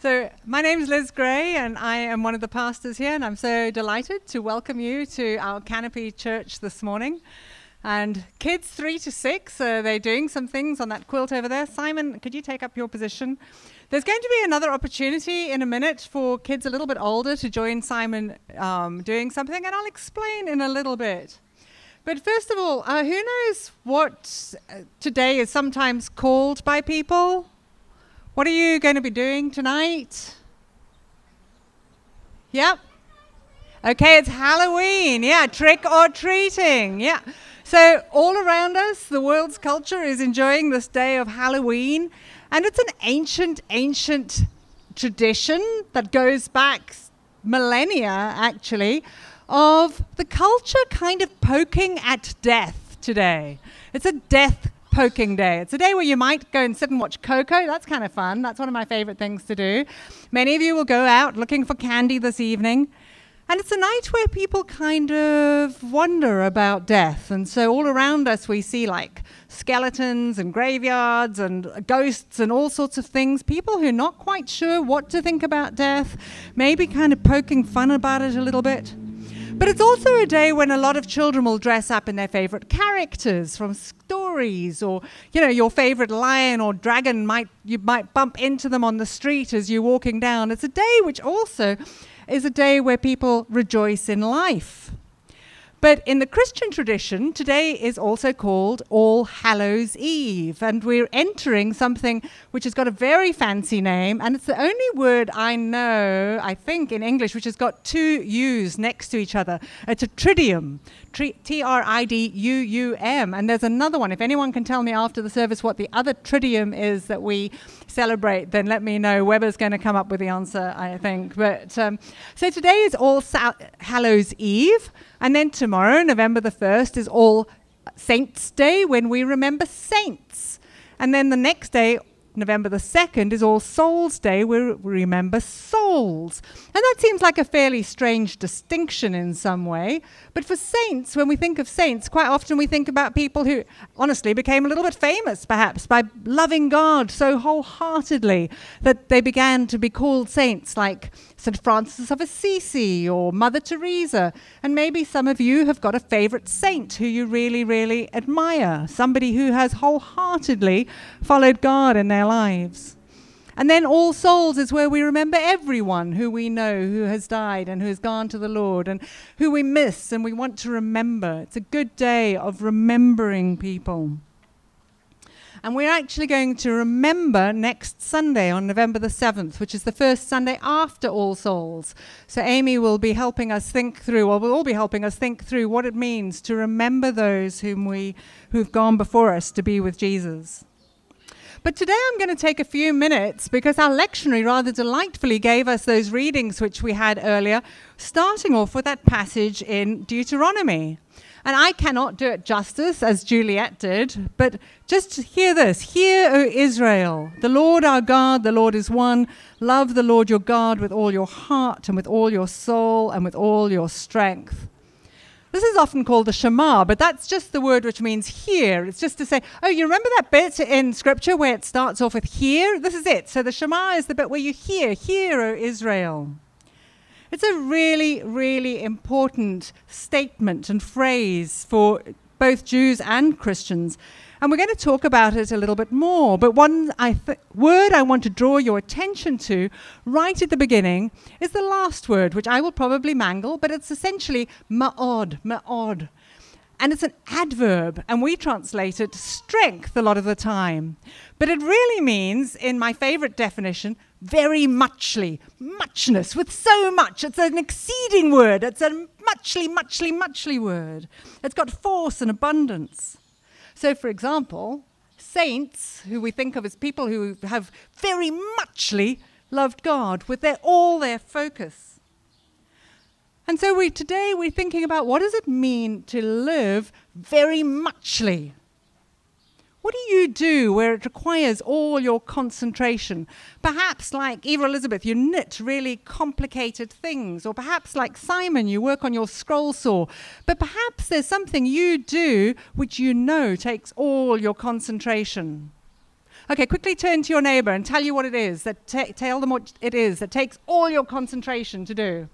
So, my name is Liz Gray, and I am one of the pastors here, and I'm so delighted to welcome you to our Canopy Church this morning. And kids three to six, uh, they're doing some things on that quilt over there. Simon, could you take up your position? There's going to be another opportunity in a minute for kids a little bit older to join Simon um, doing something, and I'll explain in a little bit. But first of all, uh, who knows what uh, today is sometimes called by people? What are you going to be doing tonight? Yep. Okay, it's Halloween. Yeah, trick or treating. Yeah. So, all around us, the world's culture is enjoying this day of Halloween. And it's an ancient, ancient tradition that goes back millennia, actually, of the culture kind of poking at death today. It's a death poking day. It's a day where you might go and sit and watch Coco. That's kind of fun. That's one of my favorite things to do. Many of you will go out looking for candy this evening. And it's a night where people kind of wonder about death. And so all around us, we see like skeletons and graveyards and ghosts and all sorts of things. People who are not quite sure what to think about death, maybe kind of poking fun about it a little bit. But it's also a day when a lot of children will dress up in their favorite characters from stories or you know your favorite lion or dragon might you might bump into them on the street as you're walking down. It's a day which also is a day where people rejoice in life. But in the Christian tradition, today is also called All Hallows Eve, and we're entering something which has got a very fancy name, and it's the only word I know, I think, in English which has got two U's next to each other. It's a triduum, T R I D U U M, and there's another one. If anyone can tell me after the service what the other triduum is that we celebrate, then let me know. Weber's going to come up with the answer, I think. But um, so today is All Hallows Eve. And then tomorrow, November the 1st, is All Saints' Day when we remember saints. And then the next day, November the 2nd, is All Souls' Day where we remember souls. And that seems like a fairly strange distinction in some way. But for saints, when we think of saints, quite often we think about people who honestly became a little bit famous, perhaps, by loving God so wholeheartedly that they began to be called saints, like St. Francis of Assisi or Mother Teresa. And maybe some of you have got a favorite saint who you really, really admire, somebody who has wholeheartedly followed God in their lives. And then All Souls is where we remember everyone who we know who has died and who has gone to the Lord and who we miss and we want to remember. It's a good day of remembering people. And we're actually going to remember next Sunday on November the 7th, which is the first Sunday after All Souls. So Amy will be helping us think through, or will all be helping us think through what it means to remember those whom we, who've gone before us to be with Jesus. But today I'm going to take a few minutes because our lectionary rather delightfully gave us those readings which we had earlier, starting off with that passage in Deuteronomy. And I cannot do it justice as Juliet did, but just hear this Hear, O Israel, the Lord our God, the Lord is one. Love the Lord your God with all your heart and with all your soul and with all your strength. This is often called the Shema, but that's just the word which means hear. It's just to say, oh, you remember that bit in Scripture where it starts off with hear? This is it. So the Shema is the bit where you hear, hear, O Israel. It's a really, really important statement and phrase for both Jews and Christians. And we're going to talk about it a little bit more. But one I th- word I want to draw your attention to right at the beginning is the last word, which I will probably mangle, but it's essentially ma'od, ma'od. And it's an adverb, and we translate it strength a lot of the time. But it really means, in my favorite definition, very muchly, muchness, with so much. It's an exceeding word. It's a muchly, muchly, muchly word. It's got force and abundance. So, for example, saints, who we think of as people who have very muchly loved God with their, all their focus. And so we, today we're thinking about what does it mean to live very muchly what do you do where it requires all your concentration? Perhaps, like Eva Elizabeth, you knit really complicated things. Or perhaps, like Simon, you work on your scroll saw. But perhaps there's something you do which you know takes all your concentration. Okay, quickly turn to your neighbor and tell you what it is that tell them what it is that takes all your concentration to do.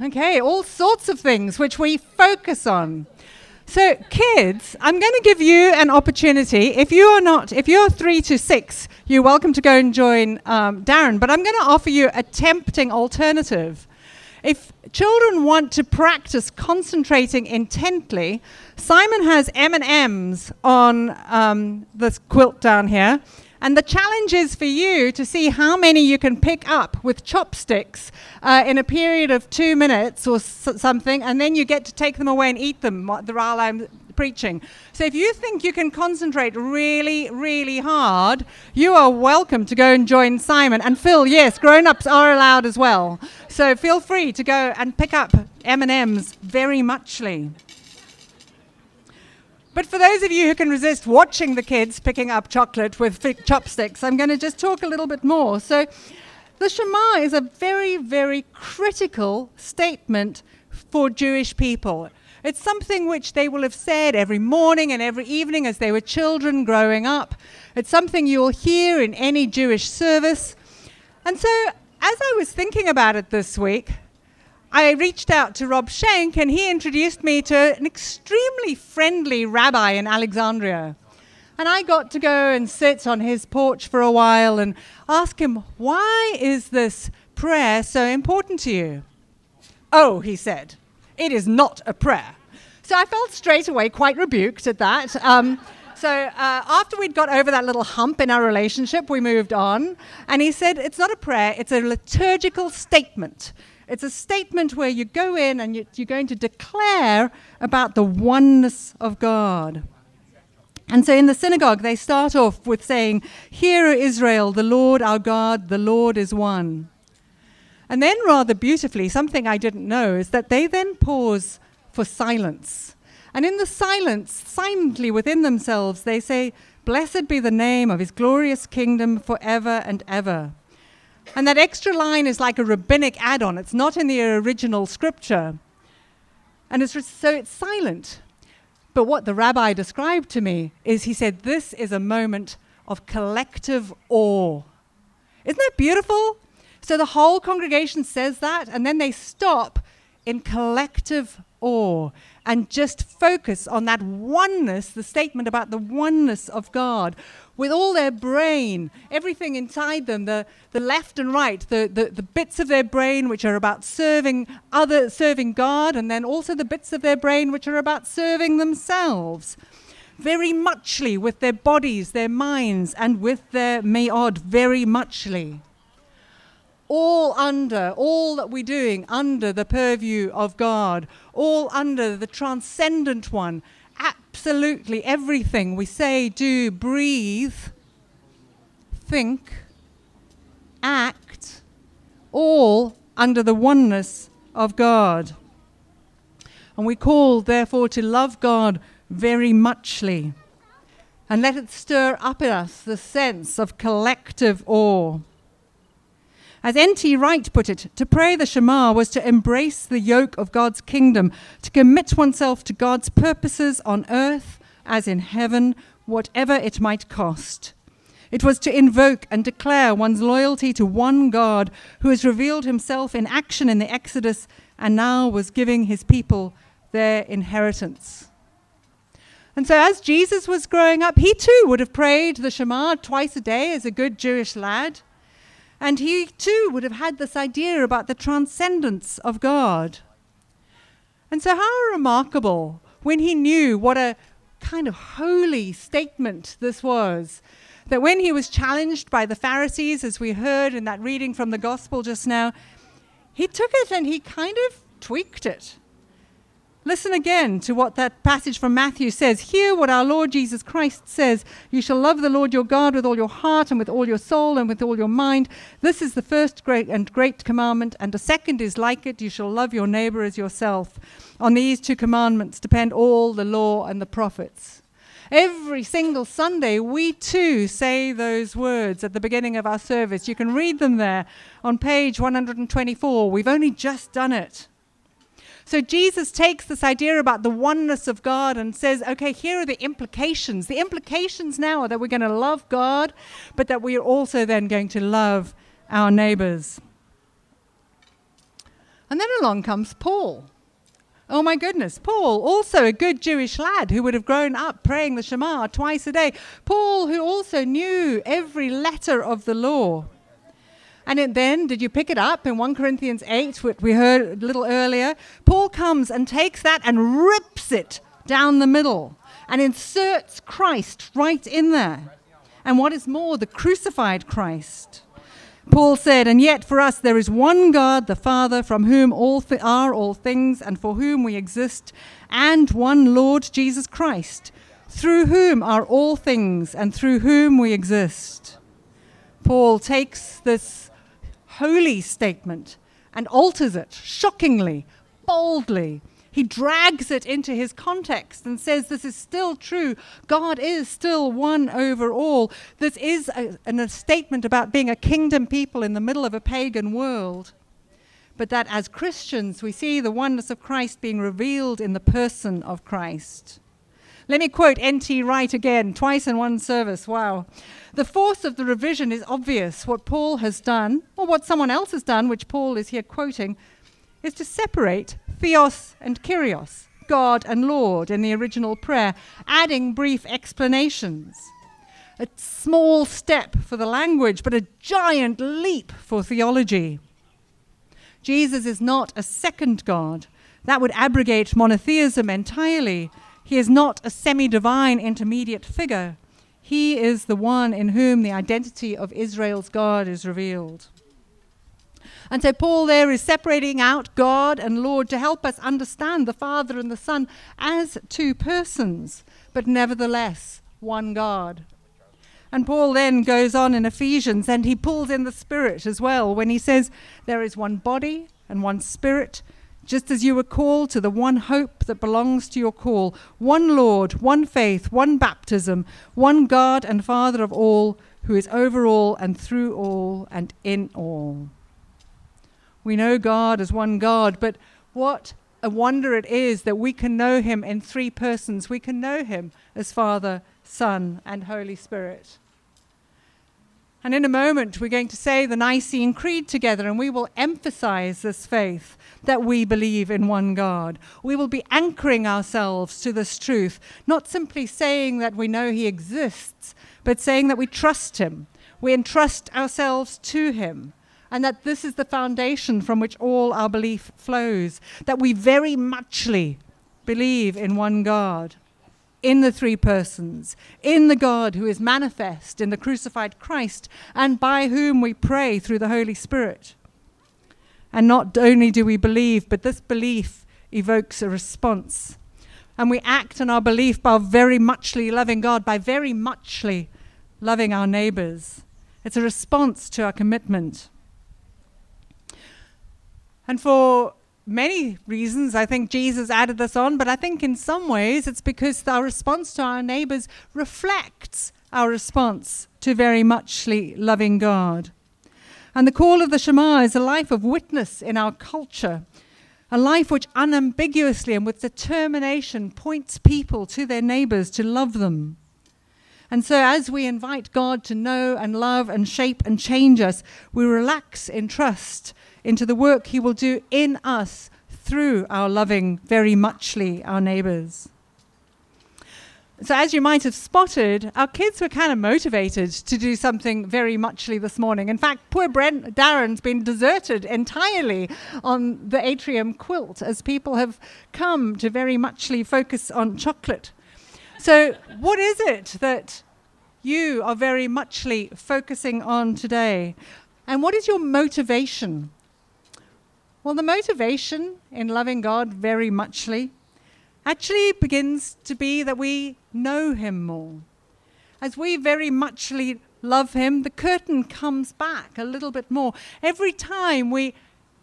Okay, all sorts of things which we focus on. So, kids, I'm going to give you an opportunity. If you are not, if you're three to six, you're welcome to go and join um, Darren. But I'm going to offer you a tempting alternative. If children want to practice concentrating intently, Simon has M and M's on um, this quilt down here, and the challenge is for you to see how many you can pick up with chopsticks uh, in a period of two minutes or s- something, and then you get to take them away and eat them while I'm preaching. So if you think you can concentrate really, really hard, you are welcome to go and join Simon. And Phil, yes, grown-ups are allowed as well. So feel free to go and pick up M&Ms very muchly. But for those of you who can resist watching the kids picking up chocolate with fi- chopsticks, I'm going to just talk a little bit more. So, the Shema is a very, very critical statement for Jewish people. It's something which they will have said every morning and every evening as they were children growing up. It's something you'll hear in any Jewish service. And so, as I was thinking about it this week, I reached out to Rob Schenck and he introduced me to an extremely friendly rabbi in Alexandria. And I got to go and sit on his porch for a while and ask him, Why is this prayer so important to you? Oh, he said, it is not a prayer. So I felt straight away quite rebuked at that. Um, so uh, after we'd got over that little hump in our relationship, we moved on. And he said, It's not a prayer, it's a liturgical statement. It's a statement where you go in and you, you're going to declare about the oneness of God. And so in the synagogue, they start off with saying, Hear, Israel, the Lord our God, the Lord is one. And then, rather beautifully, something I didn't know is that they then pause for silence. And in the silence, silently within themselves, they say, Blessed be the name of his glorious kingdom forever and ever. And that extra line is like a rabbinic add on, it's not in the original scripture. And it's, so it's silent. But what the rabbi described to me is he said, This is a moment of collective awe. Isn't that beautiful? So the whole congregation says that, and then they stop in collective awe and just focus on that oneness, the statement about the oneness of God, with all their brain, everything inside them, the, the left and right, the, the, the bits of their brain which are about serving other serving God, and then also the bits of their brain which are about serving themselves. Very muchly with their bodies, their minds, and with their meod, very muchly all under, all that we're doing under the purview of God, all under the transcendent one. Absolutely everything we say, do, breathe, think, act, all under the oneness of God. And we call, therefore, to love God very muchly and let it stir up in us the sense of collective awe. As N.T. Wright put it, to pray the Shema was to embrace the yoke of God's kingdom, to commit oneself to God's purposes on earth as in heaven, whatever it might cost. It was to invoke and declare one's loyalty to one God who has revealed himself in action in the Exodus and now was giving his people their inheritance. And so, as Jesus was growing up, he too would have prayed the Shema twice a day as a good Jewish lad. And he too would have had this idea about the transcendence of God. And so, how remarkable when he knew what a kind of holy statement this was. That when he was challenged by the Pharisees, as we heard in that reading from the gospel just now, he took it and he kind of tweaked it. Listen again to what that passage from Matthew says. Hear what our Lord Jesus Christ says. You shall love the Lord your God with all your heart and with all your soul and with all your mind. This is the first great and great commandment, and the second is like it. You shall love your neighbor as yourself. On these two commandments depend all the law and the prophets. Every single Sunday, we too say those words at the beginning of our service. You can read them there on page 124. We've only just done it. So Jesus takes this idea about the oneness of God and says, okay, here are the implications. The implications now are that we're going to love God, but that we are also then going to love our neighbors. And then along comes Paul. Oh my goodness, Paul, also a good Jewish lad who would have grown up praying the Shema twice a day. Paul, who also knew every letter of the law. And it, then, did you pick it up in 1 Corinthians 8, which we heard a little earlier? Paul comes and takes that and rips it down the middle and inserts Christ right in there. And what is more, the crucified Christ. Paul said, And yet for us there is one God, the Father, from whom all th- are all things and for whom we exist, and one Lord Jesus Christ, through whom are all things and through whom we exist. Paul takes this holy statement and alters it shockingly, boldly. He drags it into his context and says this is still true. God is still one over all. This is a, a statement about being a kingdom people in the middle of a pagan world. But that as Christians, we see the oneness of Christ being revealed in the person of Christ. Let me quote N.T. Wright again, twice in one service. Wow. The force of the revision is obvious. What Paul has done, or what someone else has done, which Paul is here quoting, is to separate theos and kyrios, God and Lord, in the original prayer, adding brief explanations. A small step for the language, but a giant leap for theology. Jesus is not a second God. That would abrogate monotheism entirely he is not a semi divine intermediate figure. He is the one in whom the identity of Israel's God is revealed. And so Paul there is separating out God and Lord to help us understand the Father and the Son as two persons, but nevertheless one God. And Paul then goes on in Ephesians and he pulls in the Spirit as well when he says, There is one body and one Spirit just as you were called to the one hope that belongs to your call, one Lord, one faith, one baptism, one God and Father of all, who is over all and through all and in all. We know God as one God, but what a wonder it is that we can know Him in three persons. We can know Him as Father, Son, and Holy Spirit. And in a moment, we're going to say the Nicene Creed together, and we will emphasize this faith that we believe in one God. We will be anchoring ourselves to this truth, not simply saying that we know He exists, but saying that we trust Him. We entrust ourselves to Him. And that this is the foundation from which all our belief flows. That we very muchly believe in one God in the three persons, in the God who is manifest in the crucified Christ, and by whom we pray through the Holy Spirit. And not only do we believe, but this belief evokes a response. And we act on our belief by very muchly loving God, by very muchly loving our neighbors. It's a response to our commitment. And for many reasons. I think Jesus added this on, but I think in some ways it's because our response to our neighbors reflects our response to very muchly loving God. And the call of the Shema is a life of witness in our culture, a life which unambiguously and with determination points people to their neighbors to love them. And so, as we invite God to know and love and shape and change us, we relax in trust into the work He will do in us through our loving very muchly our neighbors. So, as you might have spotted, our kids were kind of motivated to do something very muchly this morning. In fact, poor Brent Darren's been deserted entirely on the atrium quilt as people have come to very muchly focus on chocolate. So, what is it that you are very muchly focusing on today? And what is your motivation well, the motivation in loving God very muchly actually begins to be that we know Him more. As we very muchly love Him, the curtain comes back a little bit more. Every time we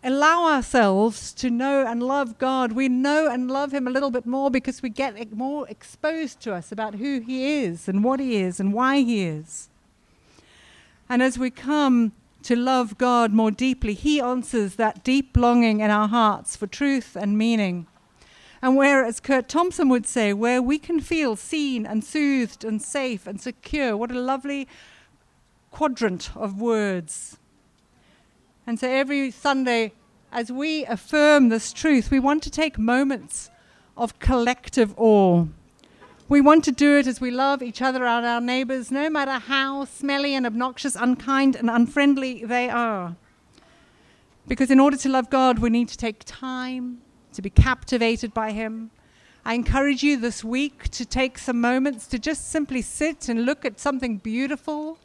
allow ourselves to know and love God, we know and love Him a little bit more because we get more exposed to us about who He is and what He is and why He is. And as we come to love God more deeply. He answers that deep longing in our hearts for truth and meaning. And where, as Curt Thompson would say, where we can feel seen and soothed and safe and secure, what a lovely quadrant of words. And so every Sunday, as we affirm this truth, we want to take moments of collective awe. We want to do it as we love each other and our neighbors, no matter how smelly and obnoxious, unkind and unfriendly they are. Because in order to love God, we need to take time to be captivated by Him. I encourage you this week to take some moments to just simply sit and look at something beautiful.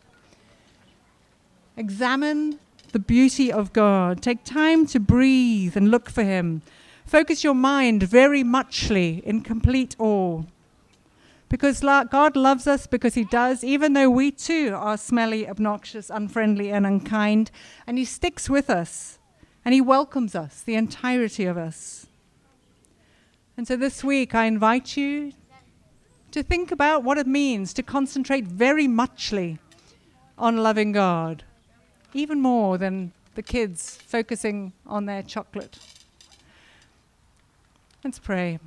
Examine the beauty of God. Take time to breathe and look for Him. Focus your mind very muchly in complete awe. Because God loves us because He does, even though we too are smelly, obnoxious, unfriendly, and unkind. And He sticks with us and He welcomes us, the entirety of us. And so this week, I invite you to think about what it means to concentrate very muchly on loving God, even more than the kids focusing on their chocolate. Let's pray.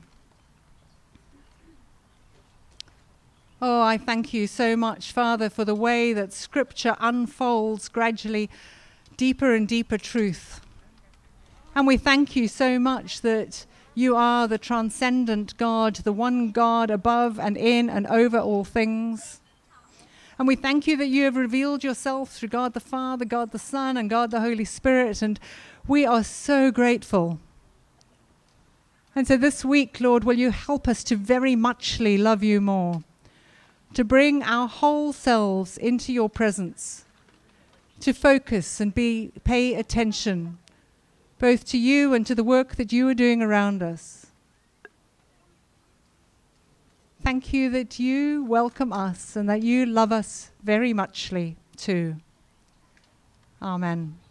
Oh, I thank you so much, Father, for the way that Scripture unfolds gradually deeper and deeper truth. And we thank you so much that you are the transcendent God, the one God above and in and over all things. And we thank you that you have revealed yourself through God the Father, God the Son, and God the Holy Spirit. And we are so grateful. And so this week, Lord, will you help us to very muchly love you more? To bring our whole selves into your presence, to focus and be, pay attention both to you and to the work that you are doing around us. Thank you that you welcome us and that you love us very muchly too. Amen.